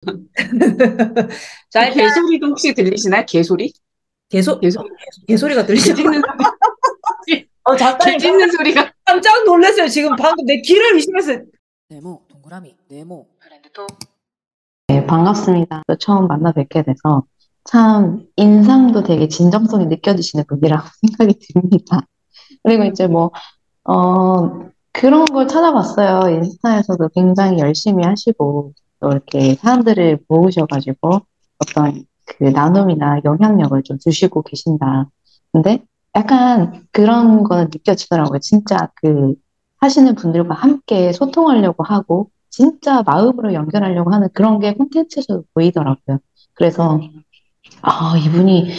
자, 일단 개소리도 혹시 들리시나요? 개소리? 개소, 개소리. 개소리가 개 들리죠? 짖는 어, 개 작가님 짖는 소리가. 깜짝 놀랐어요. 지금 방금 내 귀를 의심했어요. 네모 동그라미 네모 브랜드톡 네, 반갑습니다. 또 처음 만나 뵙게 돼서 참 인상도 되게 진정성이 느껴지시는 분이라고 생각이 듭니다. 그리고 이제 뭐, 어, 그런 걸 찾아봤어요. 인스타에서도 굉장히 열심히 하시고 또 이렇게 사람들을 모으셔가지고 어떤 그 나눔이나 영향력을 좀 주시고 계신다. 근데 약간 그런 거는 느껴지더라고요. 진짜 그 하시는 분들과 함께 소통하려고 하고 진짜 마음으로 연결하려고 하는 그런 게 콘텐츠에서도 보이더라고요. 그래서 아, 이분이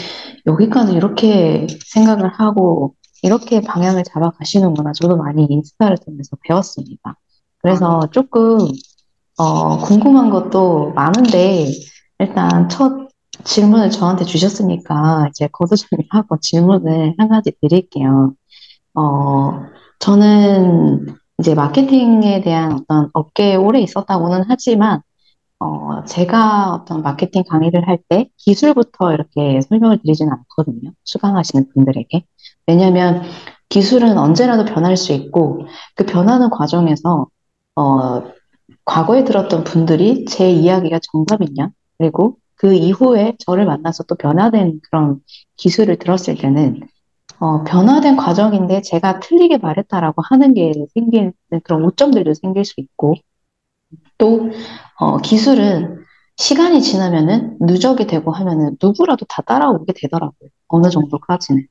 여기까지 이렇게 생각을 하고 이렇게 방향을 잡아 가시는구나. 저도 많이 인스타를 통해서 배웠습니다. 그래서 조금 어, 궁금한 것도 많은데 일단 첫 질문을 저한테 주셨으니까 이제 거두절미하고 질문을 한 가지 드릴게요. 어, 저는 이제 마케팅에 대한 어떤 업계에 오래 있었다고는 하지만 어, 제가 어떤 마케팅 강의를 할 때 기술부터 이렇게 설명을 드리지는 않거든요. 수강하시는 분들에게. 왜냐하면 기술은 언제라도 변할 수 있고 그 변하는 과정에서 어, 과거에 들었던 분들이 제 이야기가 정답이냐, 그리고 그 이후에 저를 만나서 또 변화된 그런 기술을 들었을 때는 어, 변화된 과정인데 제가 틀리게 말했다라고 하는 게 생기는 그런 오점들도 생길 수 있고 또 어, 기술은 시간이 지나면은 누적이 되고 하면은 누구라도 다 따라오게 되더라고요. 어느 정도까지는.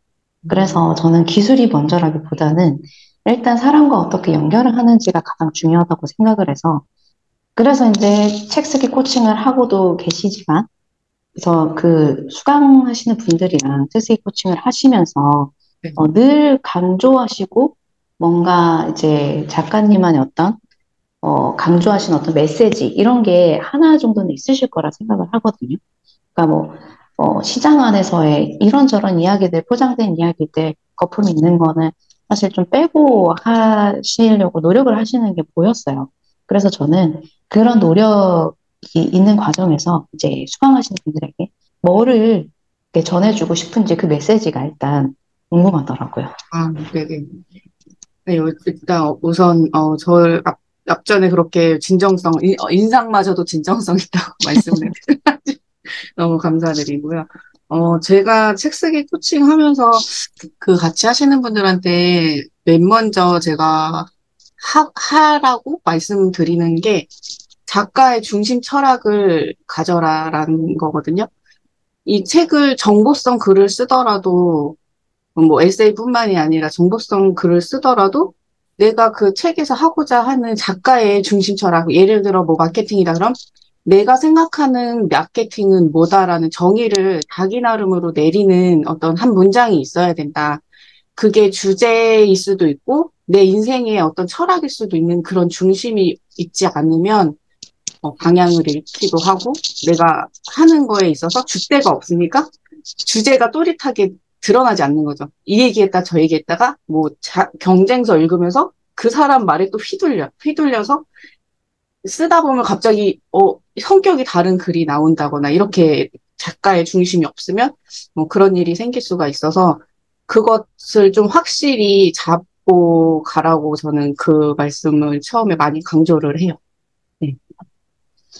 그래서 저는 기술이 먼저라기보다는 일단 사람과 어떻게 연결을 하는지가 가장 중요하다고 생각을 해서 그래서 이제 책 쓰기 코칭을 하고도 계시지만 그래서 그 수강하시는 분들이랑 책 쓰기 코칭을 하시면서 네. 어, 늘 강조하시고 뭔가 이제 작가님만의 어떤 어, 강조하신 어떤 메시지, 이런 게 하나 정도는 있으실 거라 생각을 하거든요. 그러니까 뭐, 어, 시장 안에서의 이런저런 이야기들, 포장된 이야기들, 거품이 있는 거는 사실 좀 빼고 하시려고 노력을 하시는 게 보였어요. 그래서 저는 그런 노력이 있는 과정에서 이제 수강하시는 분들에게 뭐를 전해주고 싶은지 그 메시지가 일단 궁금하더라고요. 아, 네네. 네, 어, 일단 우선 어, 저 앞, 앞전에 그렇게 진정성, 인- 어, 인상마저도 진정성 있다고 말씀을 너무 감사드리고요. 어, 제가 책 쓰기 코칭 하면서 그 같이 하시는 분들한테 맨 먼저 제가 하, 하라고 말씀드리는 게 작가의 중심 철학을 가져라라는 거거든요. 이 책을 정보성 글을 쓰더라도 뭐 에세이뿐만이 아니라 정보성 글을 쓰더라도 내가 그 책에서 하고자 하는 작가의 중심 철학, 예를 들어 뭐 마케팅이다 그럼 내가 생각하는 마케팅은 뭐다라는 정의를 자기 나름으로 내리는 어떤 한 문장이 있어야 된다. 그게 주제일 수도 있고 내 인생의 어떤 철학일 수도 있는 그런 중심이 있지 않으면 어, 방향을 잃기도 하고 내가 하는 거에 있어서 줏대가 없으니까 주제가 또렷하게 드러나지 않는 거죠. 이 얘기했다 저 얘기했다가 뭐 자- 경쟁서 읽으면서 그 사람 말에 또 휘둘려 휘둘려서 쓰다 보면 갑자기 어 성격이 다른 글이 나온다거나 이렇게 작가의 중심이 없으면 뭐 그런 일이 생길 수가 있어서 그것을 좀 확실히 잡 고 가라고 저는 그 말씀을 처음에 많이 강조를 해요.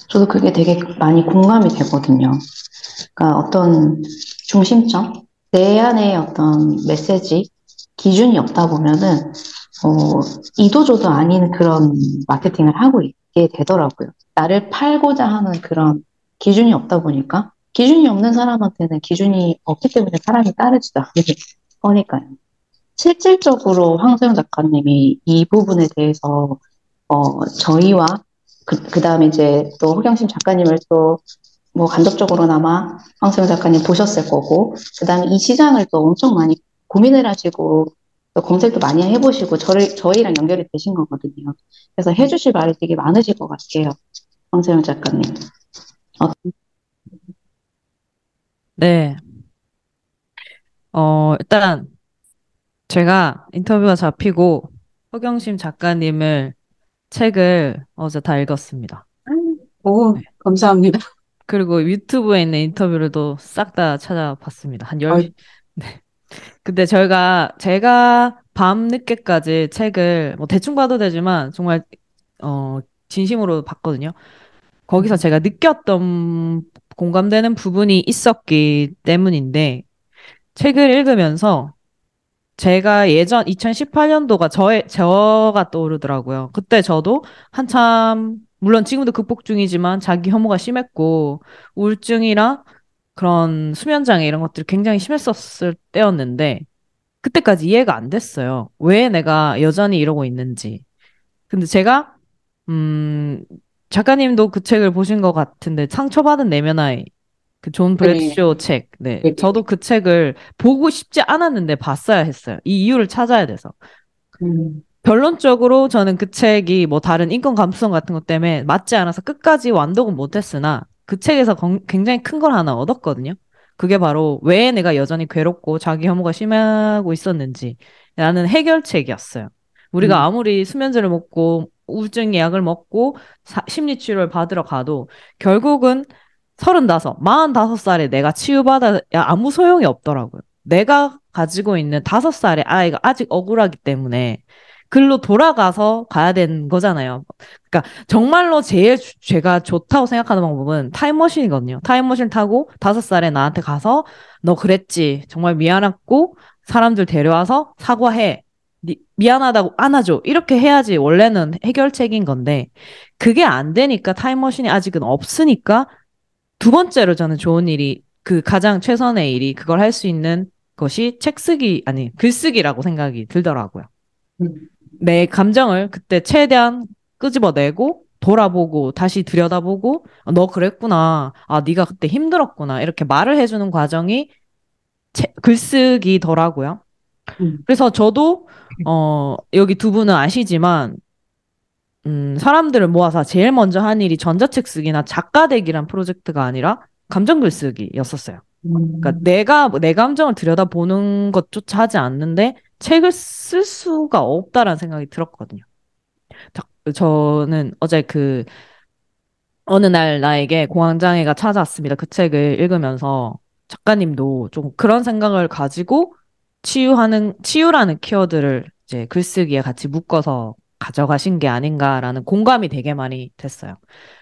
저도 그게 되게 많이 공감이 되거든요. 그러니까 어떤 중심점, 내 안에 어떤 메시지, 기준이 없다 보면은, 어, 이도저도 아닌 그런 마케팅을 하고 있게 되더라고요. 나를 팔고자 하는 그런 기준이 없다 보니까, 기준이 없는 사람한테는 기준이 없기 때문에 사람이 따르지도 않는 거니까요. 실질적으로 황소영 작가님이 이 부분에 대해서, 어, 저희와 그, 그 다음에 이제 또 허경심 작가님을 또 뭐 간접적으로나마 황소영 작가님 보셨을 거고, 그 다음에 이 시장을 또 엄청 많이 고민을 하시고, 또 검색도 많이 해보시고, 저를, 저희랑 연결이 되신 거거든요. 그래서 해주실 말이 되게 많으실 것 같아요. 황소영 작가님. 네. 어, 일단 제가 인터뷰가 잡히고 허경심 작가님을 책을 어제 다 읽었습니다. 오, 감사합니다. 그리고 유튜브에 있는 인터뷰를도 싹다 찾아봤습니다. 한 열, 아이. 네. 근데 저희가, 제가 밤 늦게까지 책을, 뭐 대충 봐도 되지만, 정말, 어, 진심으로 봤거든요. 거기서 제가 느꼈던 공감되는 부분이 있었기 때문인데, 책을 읽으면서 제가 예전 2018년도가 저의, 저가 떠오르더라고요. 그때 저도 한참, 물론 지금도 극복 중이지만 자기 혐오가 심했고, 우울증이랑 그런 수면 장애 이런 것들이 굉장히 심했었을 때였는데, 그때까지 이해가 안 됐어요. 왜 내가 여전히 이러고 있는지. 근데 제가, 음, 작가님도 그 책을 보신 것 같은데, 상처받은 내면 아이, 그존 브래드쇼 책. 네. 네. 저도 그 책을 보고 싶지 않았는데 봤어야 했어요. 이 이유를 찾아야 돼서. 음, 결론적으로 저는 그 책이 뭐 다른 인권 감수성 같은 것 때문에 맞지 않아서 끝까지 완독은 못했으나 그 책에서 건- 굉장히 큰 걸 하나 얻었거든요. 그게 바로 왜 내가 여전히 괴롭고 자기 혐오가 심하고 있었는지 라는 해결책이었어요. 우리가 음. 아무리 수면제를 먹고 우울증 약을 먹고 사- 심리치료를 받으러 가도 결국은 서른다섯, 마흔다섯 살에 내가 치유받아야 아무 소용이 없더라고요. 내가 가지고 있는 다섯 살의 아이가 아직 억울하기 때문에 글로 돌아가서 가야 되는 거잖아요. 그러니까 정말로 제일 주- 제가 좋다고 생각하는 방법은 타임머신이거든요. 타임머신 타고 다섯 살에 나한테 가서 너 그랬지. 정말 미안했고 사람들 데려와서 사과해. 니- 미안하다고 안아줘. 이렇게 해야지 원래는 해결책인 건데 그게 안 되니까 타임머신이 아직은 없으니까 두 번째로 저는 좋은 일이 그 가장 최선의 일이 그걸 할 수 있는 것이 책 쓰기 아니 글쓰기라고 생각이 들더라고요. 음. 내 감정을 그때 최대한 끄집어내고 돌아보고 다시 들여다보고 아, 너 그랬구나. 아 네가 그때 힘들었구나. 이렇게 말을 해주는 과정이 체- 글쓰기더라고요. 음. 그래서 저도 어 여기 두 분은 아시지만 음 사람들을 모아서 제일 먼저 한 일이 전자책 쓰기나 작가 되기란 프로젝트가 아니라 감정 글쓰기였었어요. 음, 그러니까 내가 내 감정을 들여다보는 것조차 하지 않는데 책을 쓸 수가 없다라는 생각이 들었거든요. 자- 저는 어제 그 어느 날 나에게 공황장애가 찾아왔습니다. 그 책을 읽으면서 작가님도 좀 그런 생각을 가지고 치유하는 치유라는 키워드를 이제 글쓰기에 같이 묶어서 가져가신 게 아닌가라는 공감이 되게 많이 됐어요.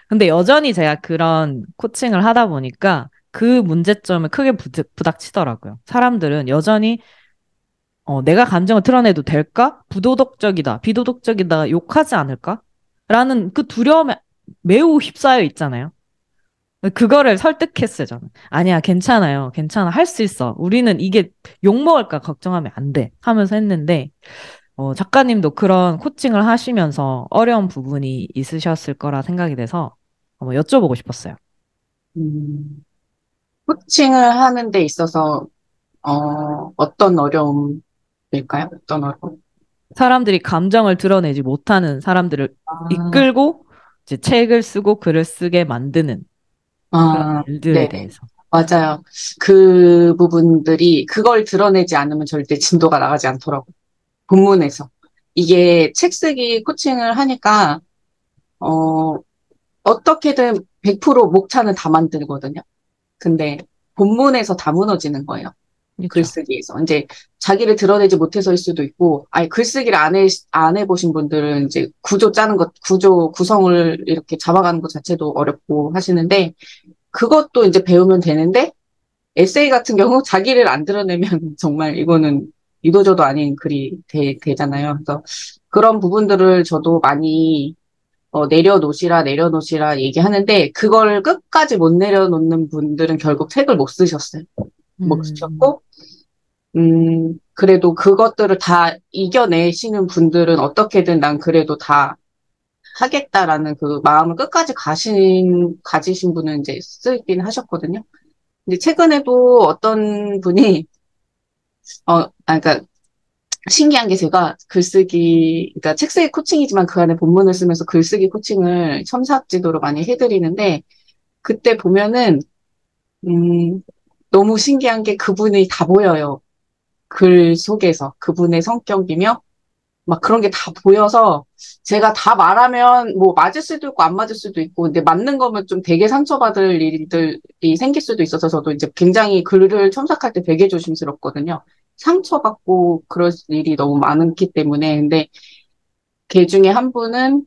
근데 여전히 제가 그런 코칭을 하다 보니까 그 문제점을 크게 부닥, 부닥치더라고요. 사람들은 여전히 어, 내가 감정을 드러내도 될까? 부도덕적이다, 비도덕적이다, 욕하지 않을까? 라는 그 두려움에 매우 휩싸여 있잖아요. 그거를 설득했어요, 저는. 아니야, 괜찮아요. 괜찮아. 할 수 있어. 우리는 이게 욕먹을까 걱정하면 안 돼. 하면서 했는데, 어, 작가님도 그런 코칭을 하시면서 어려운 부분이 있으셨을 거라 생각이 돼서 한번 여쭤보고 싶었어요. 음. 코칭을 하는 데 있어서 어, 어떤 어려움일까요? 어떤 어려움? 사람들이 감정을 드러내지 못하는 사람들을 이끌고 이제 책을 쓰고 글을 쓰게 만드는 아, 일들에 네. 대해서. 맞아요. 그 부분들이 그걸 드러내지 않으면 절대 진도가 나가지 않더라고요. 본문에서. 이게 책 쓰기 코칭을 하니까, 어, 어떻게든 100% 목차는 다 만들거든요. 근데 본문에서 다 무너지는 거예요. 글쓰기에서. 이제 자기를 드러내지 못해서일 수도 있고, 아니, 글쓰기를 안 해, 안 해보신 분들은 이제 구조 짜는 것, 구조, 구성을 이렇게 잡아가는 것 자체도 어렵고 하시는데, 그것도 이제 배우면 되는데, 에세이 같은 경우 자기를 안 드러내면 정말 이거는 이도저도 아닌 글이 되, 되잖아요. 그래서 그런 부분들을 저도 많이 어, 내려놓으시라, 내려놓으시라 얘기하는데, 그걸 끝까지 못 내려놓는 분들은 결국 책을 못 쓰셨어요. 못 음. 쓰셨고, 음, 그래도 그것들을 다 이겨내시는 분들은 어떻게든 난 그래도 다 하겠다라는 그 마음을 끝까지 가신, 가지신 분은 이제 쓰긴 하셨거든요. 근데 최근에도 어떤 분이, 어, 아, 그러니까 신기한 게 제가 글쓰기, 그러니까 책쓰기 코칭이지만 그 안에 본문을 쓰면서 글쓰기 코칭을 첨삭 지도로 많이 해드리는데, 그때 보면은, 음, 너무 신기한 게 그분이 다 보여요. 글 속에서. 그분의 성격이며, 막 그런 게 다 보여서, 제가 다 말하면 뭐 맞을 수도 있고 안 맞을 수도 있고 근데 맞는 거면 좀 되게 상처받을 일들이 생길 수도 있어서 저도 이제 굉장히 글을 첨삭할 때 되게 조심스럽거든요. 상처받고 그럴 일이 너무 많기 때문에 근데 걔 중에 한 분은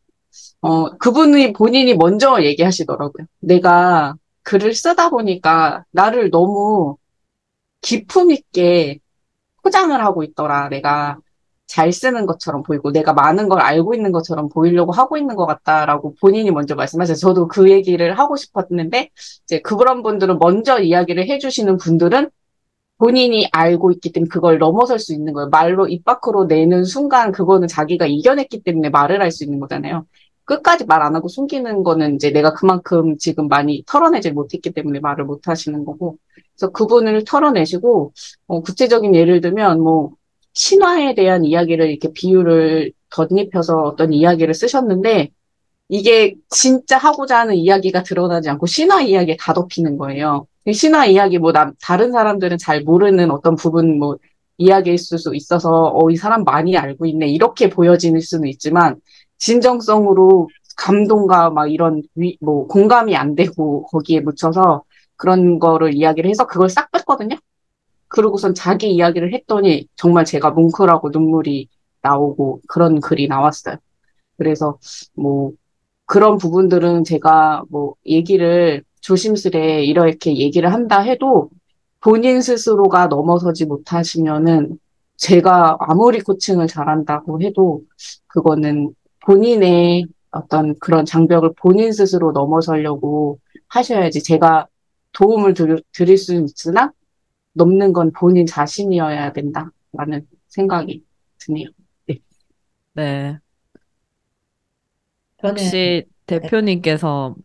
어 그분이 본인이 먼저 얘기하시더라고요. 내가 글을 쓰다 보니까 나를 너무 기품 있게 포장을 하고 있더라. 내가 잘 쓰는 것처럼 보이고 내가 많은 걸 알고 있는 것처럼 보이려고 하고 있는 것 같다라고 본인이 먼저 말씀하셔서 저도 그 얘기를 하고 싶었는데 이제 그런 분들은 먼저 이야기를 해주시는 분들은 본인이 알고 있기 때문에 그걸 넘어설 수 있는 거예요. 말로 입 밖으로 내는 순간 그거는 자기가 이겨냈기 때문에 말을 할 수 있는 거잖아요. 끝까지 말 안 하고 숨기는 거는 이제 내가 그만큼 지금 많이 털어내질 못했기 때문에 말을 못 하시는 거고. 그래서 그분을 털어내시고, 어, 구체적인 예를 들면, 뭐, 신화에 대한 이야기를 이렇게 비유를 덧입혀서 어떤 이야기를 쓰셨는데, 이게 진짜 하고자 하는 이야기가 드러나지 않고 신화 이야기에 다 덮이는 거예요. 이 신화 이야기 뭐 남, 다른 사람들은 잘 모르는 어떤 부분 뭐 이야기일 수도 있어서 어, 이 사람 많이 알고 있네. 이렇게 보여질 수는 있지만 진정성으로 감동과 막 이런 위, 뭐 공감이 안 되고 거기에 묻혀서 그런 거를 이야기를 해서 그걸 싹 뺐거든요. 그러고선 자기 이야기를 했더니 정말 제가 뭉클하고 눈물이 나오고 그런 글이 나왔어요. 그래서 뭐 그런 부분들은 제가 뭐 얘기를 조심스레 이렇게 얘기를 한다 해도 본인 스스로가 넘어서지 못하시면은 제가 아무리 코칭을 잘한다고 해도 그거는 본인의 어떤 그런 장벽을 본인 스스로 넘어서려고 하셔야지 제가 도움을 드, 드릴 수는 있으나 넘는 건 본인 자신이어야 된다라는 생각이 드네요. 네. 네. 저는 혹시 대표님께서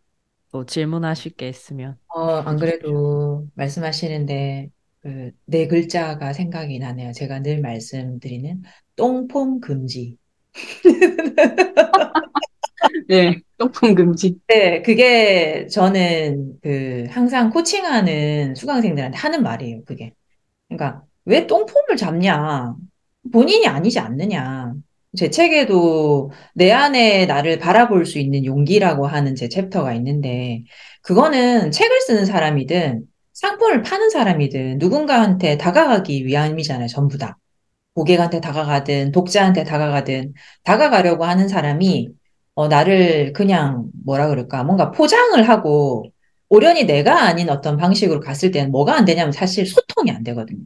또 질문하실 게 있으면. 어, 안 그래도 말씀하시는데 그 네 글자가 생각이 나네요. 제가 늘 말씀드리는 똥폼 금지. 네, 똥폼 금지. 네, 그게 저는 그 항상 코칭하는 수강생들한테 하는 말이에요, 그게. 그러니까 왜 똥폼을 잡냐? 본인이 아니지 않느냐. 제 책에도 내 안에 나를 바라볼 수 있는 용기라고 하는 제 챕터가 있는데, 그거는 책을 쓰는 사람이든 상품을 파는 사람이든 누군가한테 다가가기 위함이잖아요, 전부 다. 고객한테 다가가든 독자한테 다가가든 다가가려고 하는 사람이 어, 나를 그냥 뭐라 그럴까 뭔가 포장을 하고 오련이 내가 아닌 어떤 방식으로 갔을 때는 뭐가 안 되냐면 사실 소통이 안 되거든요.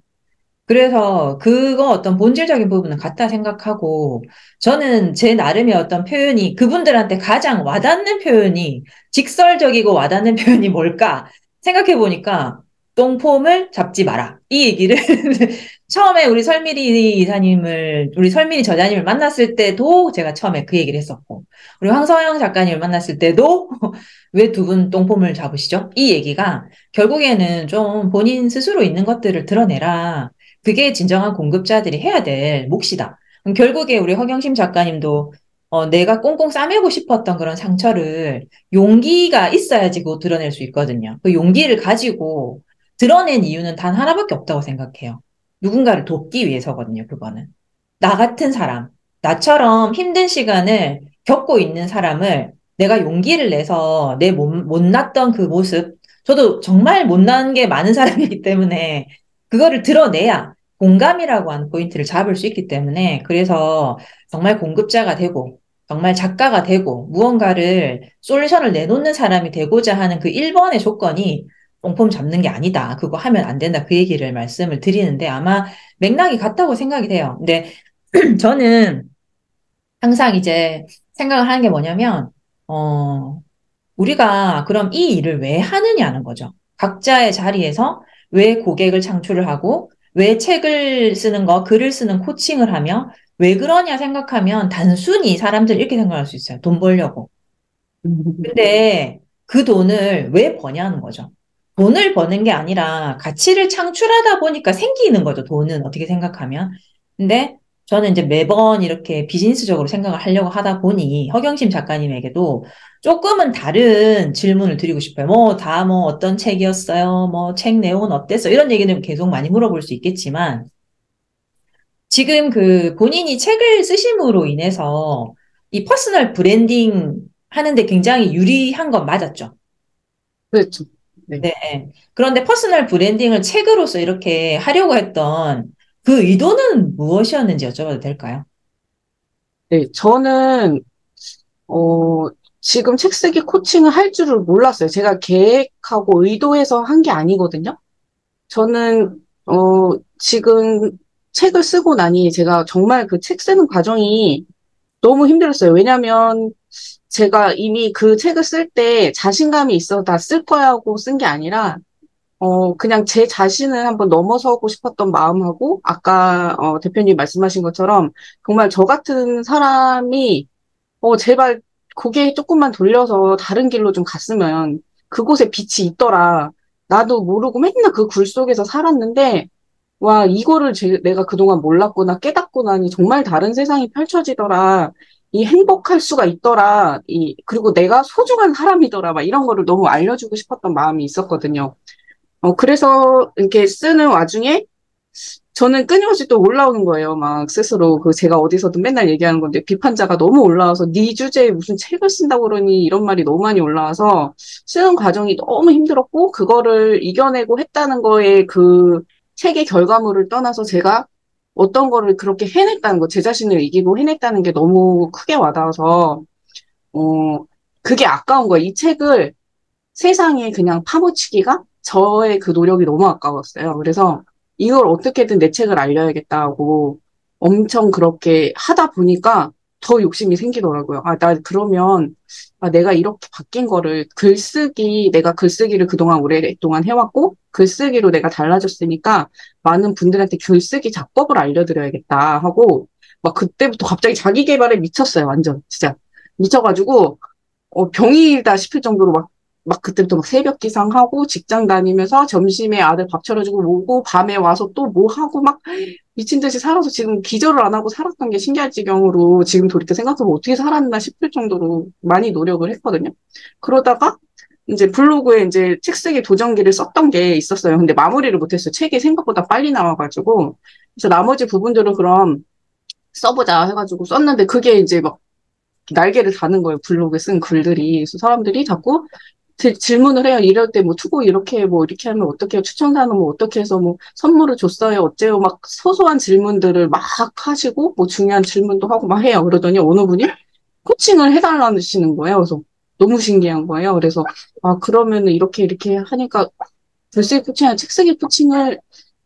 그래서 그거 어떤 본질적인 부분은 같다 생각하고 저는 제 나름의 어떤 표현이 그분들한테 가장 와닿는 표현이 직설적이고 와닿는 표현이 뭘까 생각해 보니까 똥폼을 잡지 마라. 이 얘기를 처음에 우리 설미리 이사님을, 우리 설미리 저자님을 만났을 때도 제가 처음에 그 얘기를 했었고, 우리 황서영 작가님을 만났을 때도 왜 두 분 똥폼을 잡으시죠? 이 얘기가 결국에는 좀 본인 스스로 있는 것들을 드러내라. 그게 진정한 공급자들이 해야 될 몫이다. 결국에 우리 허경심 작가님도 어, 내가 꽁꽁 싸매고 싶었던 그런 상처를 용기가 있어야지 그거 드러낼 수 있거든요. 그 용기를 가지고 드러낸 이유는 단 하나밖에 없다고 생각해요. 누군가를 돕기 위해서거든요, 그거는. 나 같은 사람, 나처럼 힘든 시간을 겪고 있는 사람을 내가 용기를 내서 내 못, 못났던 그 모습, 저도 정말 못난 게 많은 사람이기 때문에 그거를 드러내야 공감이라고 하는 포인트를 잡을 수 있기 때문에 그래서 정말 공급자가 되고 정말 작가가 되고 무언가를 솔루션을 내놓는 사람이 되고자 하는 그 1번의 조건이 뽕폼 잡는 게 아니다. 그거 하면 안 된다. 그 얘기를 말씀을 드리는데 아마 맥락이 같다고 생각이 돼요. 근데 저는 항상 이제 생각을 하는 게 뭐냐면, 어, 우리가 그럼 이 일을 왜 하느냐는 거죠. 각자의 자리에서 왜 고객을 창출을 하고, 왜 책을 쓰는 거, 글을 쓰는 코칭을 하며, 왜 그러냐 생각하면 단순히 사람들 이렇게 생각할 수 있어요. 돈 벌려고. 근데 그 돈을 왜 버냐는 거죠. 돈을 버는 게 아니라 가치를 창출하다 보니까 생기는 거죠. 돈은 어떻게 생각하면. 근데 저는 이제 매번 이렇게 비즈니스적으로 생각을 하려고 하다 보니 허경심 작가님에게도 조금은 다른 질문을 드리고 싶어요. 뭐, 다뭐 어떤 책이었어요? 뭐, 책 내용은 어땠어? 이런 얘기는 계속 많이 물어볼 수 있겠지만, 지금 그 본인이 책을 쓰심으로 인해서 이 personal branding 하는데 굉장히 유리한 건 맞았죠. 그렇죠. 네. 네. 그런데 personal branding을 책으로서 이렇게 하려고 했던 그 의도는 무엇이었는지 여쭤봐도 될까요? 네, 저는, 어, 지금 책 쓰기 coaching을 할 줄을 몰랐어요. 제가 계획하고 의도해서 한 게 아니거든요. 저는, 어, 지금 책을 쓰고 나니 제가 정말 그 책 쓰는 과정이 너무 힘들었어요. 왜냐면 제가 이미 그 책을 쓸 때 자신감이 있어 다 쓸 거야 하고 쓴 게 아니라 어 그냥 제 자신을 한번 넘어서고 싶었던 마음하고 아까 어, 대표님 말씀하신 것처럼 정말 저 같은 사람이 어 제발 고개 조금만 돌려서 다른 길로 좀 갔으면 그곳에 빛이 있더라. 나도 모르고 맨날 그 굴 속에서 살았는데 와, 이거를 제, 내가 그동안 몰랐구나, 깨닫고 나니 정말 다른 세상이 펼쳐지더라. 이 행복할 수가 있더라. 이, 그리고 내가 소중한 사람이더라. 막 이런 거를 너무 알려주고 싶었던 마음이 있었거든요. 어, 그래서 이렇게 쓰는 와중에 저는 끊임없이 또 올라오는 거예요. 막 스스로 그 제가 어디서든 맨날 얘기하는 건데 비판자가 너무 올라와서 네 주제에 무슨 책을 쓴다고 그러니 이런 말이 너무 많이 올라와서 쓰는 과정이 너무 힘들었고 그거를 이겨내고 했다는 거에 그 책의 결과물을 떠나서 제가 어떤 거를 그렇게 해냈다는 거, 제 자신을 이기고 해냈다는 게 너무 크게 와닿아서, 어, 그게 아까운 거예요. 이 책을 세상에 그냥 파묻히기가 저의 그 노력이 너무 아까웠어요. 그래서 이걸 어떻게든 내 책을 알려야겠다고 엄청 그렇게 하다 보니까 더 욕심이 생기더라고요. 아, 나 그러면 아, 내가 이렇게 바뀐 거를 글쓰기, 내가 글쓰기를 그동안 오랫동안 해왔고, 글쓰기로 내가 달라졌으니까 많은 분들한테 글쓰기 작법을 알려드려야겠다 하고, 막 그때부터 갑자기 자기 개발에 미쳤어요, 완전. 진짜. 미쳐가지고, 어, 병이다 싶을 정도로 막, 막 그때부터 막 새벽 기상하고, 직장 다니면서 점심에 아들 밥 차려주고 오고, 밤에 와서 또 뭐 하고 막 미친 듯이 살아서 지금 기절을 안 하고 살았던 게 신기할 지경으로 지금 돌이켜 생각해보면 어떻게 살았나 싶을 정도로 많이 노력을 했거든요. 그러다가 이제 블로그에 이제 책 쓰기 도전기를 썼던 게 있었어요. 근데 마무리를 못했어요. 책이 생각보다 빨리 나와가지고. 그래서 나머지 부분들을 그럼 써보자 해가지고 썼는데 그게 이제 막 날개를 다는 거예요. 블로그에 쓴 글들이. 그래서 사람들이 자꾸 질문을 해요. 이럴 때 뭐 투고 이렇게 뭐 이렇게 하면 어떻게 해요? 추천사는 뭐 어떻게 해서 뭐 선물을 줬어요? 어째요? 막 소소한 질문들을 막 하시고 뭐 중요한 질문도 하고 막 해요. 그러더니 어느 분이 코칭을 해달라시는 거예요. 그래서 너무 신기한 거예요. 그래서 아 그러면은 이렇게 이렇게 하니까 글쓰기 코칭이나 책 쓰기 코칭을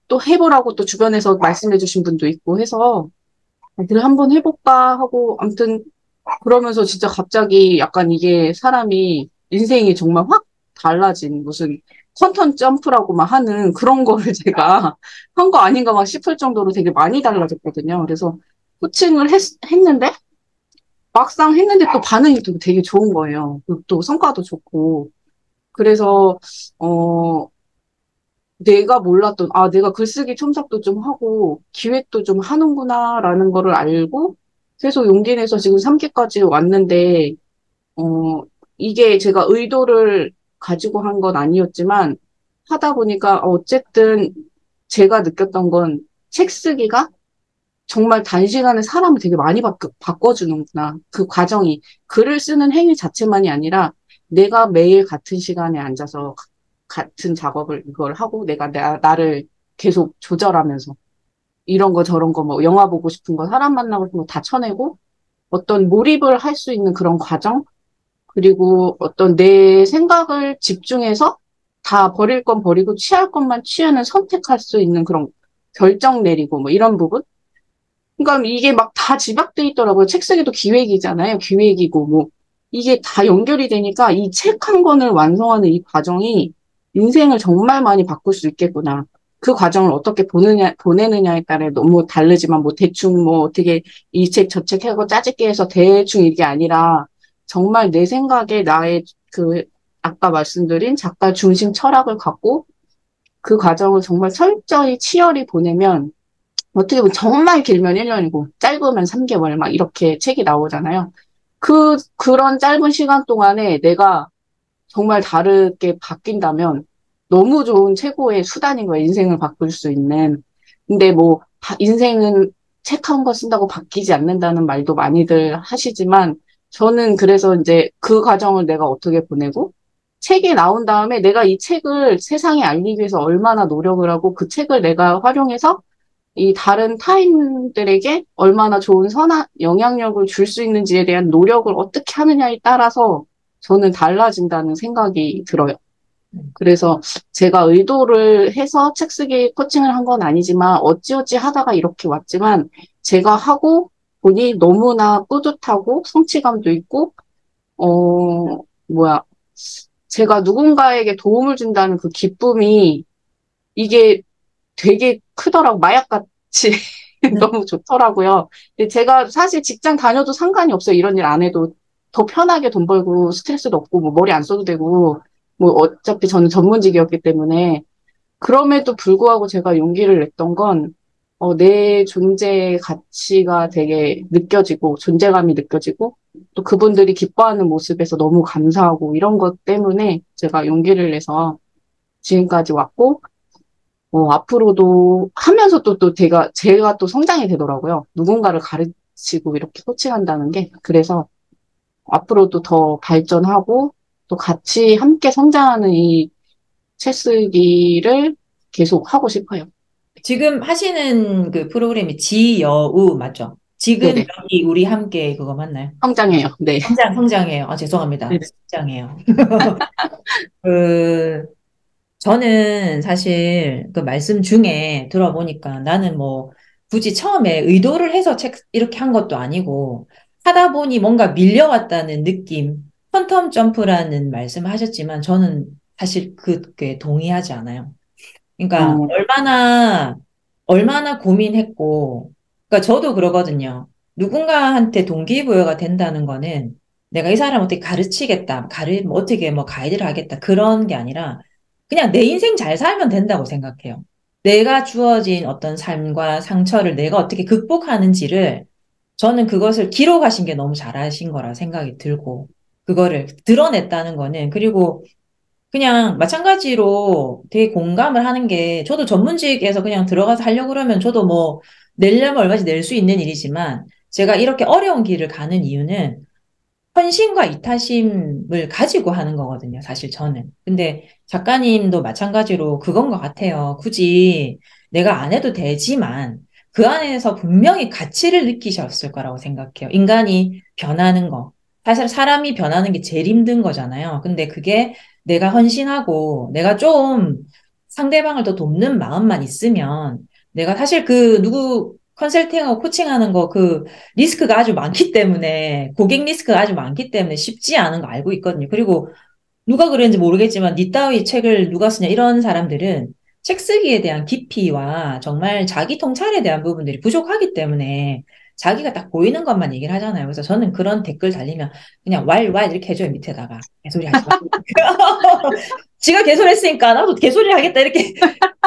또 해보라고 또 주변에서 말씀해주신 분도 있고 해서 그래 한번 해볼까 하고 아무튼 그러면서 진짜 갑자기 약간 이게 사람이 인생이 정말 확 달라진 무슨 컨턴 점프라고 막 하는 그런 거를 제가 한 거 아닌가 막 싶을 정도로 되게 많이 달라졌거든요. 그래서 코칭을 했, 했는데 막상 했는데 또 반응이 또 되게 좋은 거예요. 또 성과도 좋고. 그래서 어 내가 몰랐던 아 내가 글쓰기 첨삭도 좀 하고 기획도 좀 하는구나 라는 거를 알고 계속 용기 내서 지금 3기까지 왔는데 어 이게 제가 의도를 가지고 한 건 아니었지만 하다 보니까 어쨌든 제가 느꼈던 건 책 쓰기가 정말 단시간에 사람을 되게 많이 바꿔, 바꿔 주는구나. 그 과정이 글을 쓰는 행위 자체만이 아니라 내가 매일 같은 시간에 앉아서 같은 작업을 이걸 하고 내가 나, 나를 계속 조절하면서 이런 거 저런 거 뭐 영화 보고 싶은 거 사람 만나고 싶은 거 다 쳐내고 어떤 몰입을 할 수 있는 그런 과정 그리고 어떤 내 생각을 집중해서 다 버릴 건 버리고 취할 것만 취하는 선택할 수 있는 그런 결정 내리고 뭐 이런 부분. 그러니까 이게 막 다 집약돼 있더라고요. 책 쓰기도 기획이잖아요. 기획이고 뭐 이게 다 연결이 되니까 이 책 한 권을 완성하는 이 과정이 인생을 정말 많이 바꿀 수 있겠구나. 그 과정을 어떻게 보느냐, 보내느냐에 따라 너무 다르지만 뭐 대충 뭐 어떻게 이 책 저 책 하고 짜집게 해서 대충 이게 아니라 정말 내 생각에 나의 그 아까 말씀드린 작가 중심 철학을 갖고 그 과정을 정말 철저히 치열히 보내면 어떻게 보면 정말 길면 1년이고 짧으면 3개월 막 이렇게 책이 나오잖아요. 그 그런 짧은 시간 동안에 내가 정말 다르게 바뀐다면 너무 좋은 최고의 수단인 거예요. 인생을 바꿀 수 있는. 근데 뭐 인생은 책 한 권 쓴다고 바뀌지 않는다는 말도 많이들 하시지만 저는 그래서 이제 그 과정을 내가 어떻게 보내고 책이 나온 다음에 내가 이 책을 세상에 알리기 위해서 얼마나 노력을 하고 그 책을 내가 활용해서 이 다른 타인들에게 얼마나 좋은 선한 영향력을 줄 수 있는지에 대한 노력을 어떻게 하느냐에 따라서 저는 달라진다는 생각이 들어요. 그래서 제가 의도를 해서 책 쓰기 코칭을 한 건 아니지만 어찌어찌 하다가 이렇게 왔지만 제가 하고 보니 너무나 뿌듯하고 성취감도 있고 어 뭐야 제가 누군가에게 도움을 준다는 그 기쁨이 이게 되게 크더라고 마약같이 너무 좋더라고요. 근데 제가 사실 직장 다녀도 상관이 없어요. 이런 일 안 해도 더 편하게 돈 벌고 스트레스도 없고 뭐 머리 안 써도 되고 뭐 어차피 저는 전문직이었기 때문에 그럼에도 불구하고 제가 용기를 냈던 건 어, 내 존재의 가치가 되게 느껴지고 존재감이 느껴지고 또 그분들이 기뻐하는 모습에서 너무 감사하고 이런 것 때문에 제가 용기를 내서 지금까지 왔고 어, 앞으로도 하면서 또, 또 제가, 제가 또 성장이 되더라고요. 누군가를 가르치고 이렇게 코칭한다는 게. 그래서 앞으로도 더 발전하고 또 같이 함께 성장하는 이 채쓰기를 계속 하고 싶어요. 지금 하시는 그 프로그램이 지여우 맞죠? 지금 네네. 여기 우리 함께 그거 맞나요? 성장해요. 네. 성장, 성장해요. 아, 죄송합니다. 네네. 성장해요. 그, 저는 사실 그 말씀 중에 들어보니까 나는 뭐 굳이 처음에 의도를 해서 책 이렇게 한 것도 아니고 하다 보니 뭔가 밀려왔다는 느낌, 퀀텀 점프라는 말씀을 하셨지만 저는 사실 그게 동의하지 않아요. 그러니까 음. 얼마나 얼마나 고민했고, 그러니까 저도 그러거든요. 누군가한테 동기부여가 된다는 거는 내가 이 사람 어떻게 가르치겠다, 가르 뭐 어떻게 뭐 가이드를 하겠다 그런 게 아니라 그냥 내 인생 잘 살면 된다고 생각해요. 내가 주어진 어떤 삶과 상처를 내가 어떻게 극복하는지를 저는 그것을 기록하신 게 너무 잘하신 거라 생각이 들고 그거를 드러냈다는 거는 그리고 그냥 마찬가지로 되게 공감을 하는 게 저도 전문직에서 그냥 들어가서 하려고 그러면 저도 뭐 내려면 얼마씩 낼 수 있는 일이지만 제가 이렇게 어려운 길을 가는 이유는 헌신과 이타심을 가지고 하는 거거든요, 사실 저는. 근데 작가님도 마찬가지로 그건 것 같아요. 굳이 내가 안 해도 되지만 그 안에서 분명히 가치를 느끼셨을 거라고 생각해요. 인간이 변하는 거. 사실 사람이 변하는 게 제일 힘든 거잖아요. 근데 그게 내가 헌신하고 내가 좀 상대방을 더 돕는 마음만 있으면 내가 사실 그 누구 컨설팅하고 코칭하는 거 그 리스크가 아주 많기 때문에 고객 리스크가 아주 많기 때문에 쉽지 않은 거 알고 있거든요. 그리고 누가 그랬는지 모르겠지만 니 따위 책을 누가 쓰냐 이런 사람들은 책 쓰기에 대한 깊이와 정말 자기 통찰에 대한 부분들이 부족하기 때문에 자기가 딱 보이는 것만 얘기를 하잖아요. 그래서 저는 그런 댓글 달리면 그냥 왈왈 이렇게 해줘요 밑에다가 개소리 하지 마. 지가 개소리 했으니까 나도 개소리 하겠다 이렇게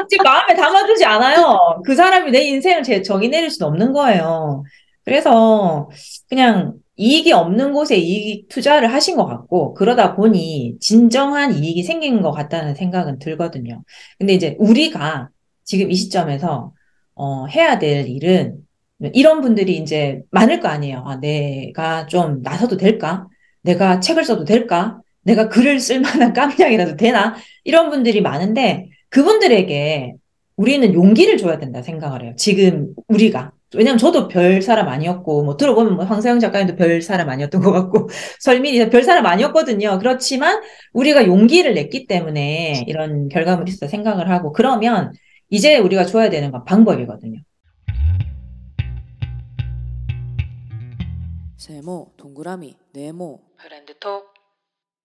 지금 마음에 담아두지 않아요. 그 사람이 내 인생을 제 정의 내릴 수는 없는 거예요. 그래서 그냥 이익이 없는 곳에 이익 투자를 하신 것 같고 그러다 보니 진정한 이익이 생긴 것 같다는 생각은 들거든요. 근데 이제 우리가 지금 이 시점에서 어, 해야 될 일은 이런 분들이 이제 많을 거 아니에요. 아, 내가 좀 나서도 될까? 내가 책을 써도 될까? 내가 글을 쓸 만한 깜냥이라도 되나? 이런 분들이 많은데 그분들에게 우리는 용기를 줘야 된다 생각을 해요. 지금 우리가. 왜냐면 저도 별 사람 아니었고, 뭐 들어보면 뭐 황세영 작가님도 별 사람 아니었던 것 같고, 설민이 별 사람 아니었거든요. 그렇지만 우리가 용기를 냈기 때문에 이런 결과물이 있어 생각을 하고, 그러면 이제 우리가 줘야 되는 건 방법이거든요. 세모, 동그라미, 네모. 브랜드 톡